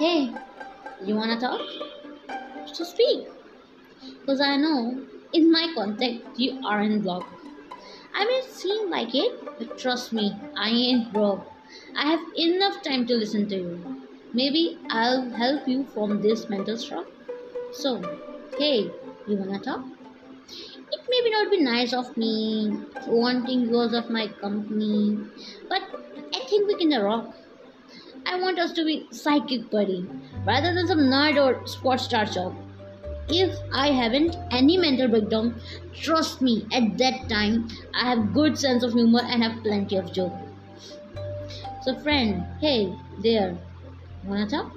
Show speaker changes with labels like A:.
A: Hey, you wanna talk? So speak. Because I know in my context you aren't blocked. I may seem like it, but trust me, I ain't broke. I have enough time to listen to you. Maybe I'll help you from this mental shock. So, hey, you wanna talk? It may not be nice of me wanting yours of my company, but I think we can rock. I want us to be psychic buddy rather than some nerd or sports star job. If I haven't any mental breakdown, trust me, at that time I have good sense of humor and have plenty of joke. So friend, hey there, wanna talk?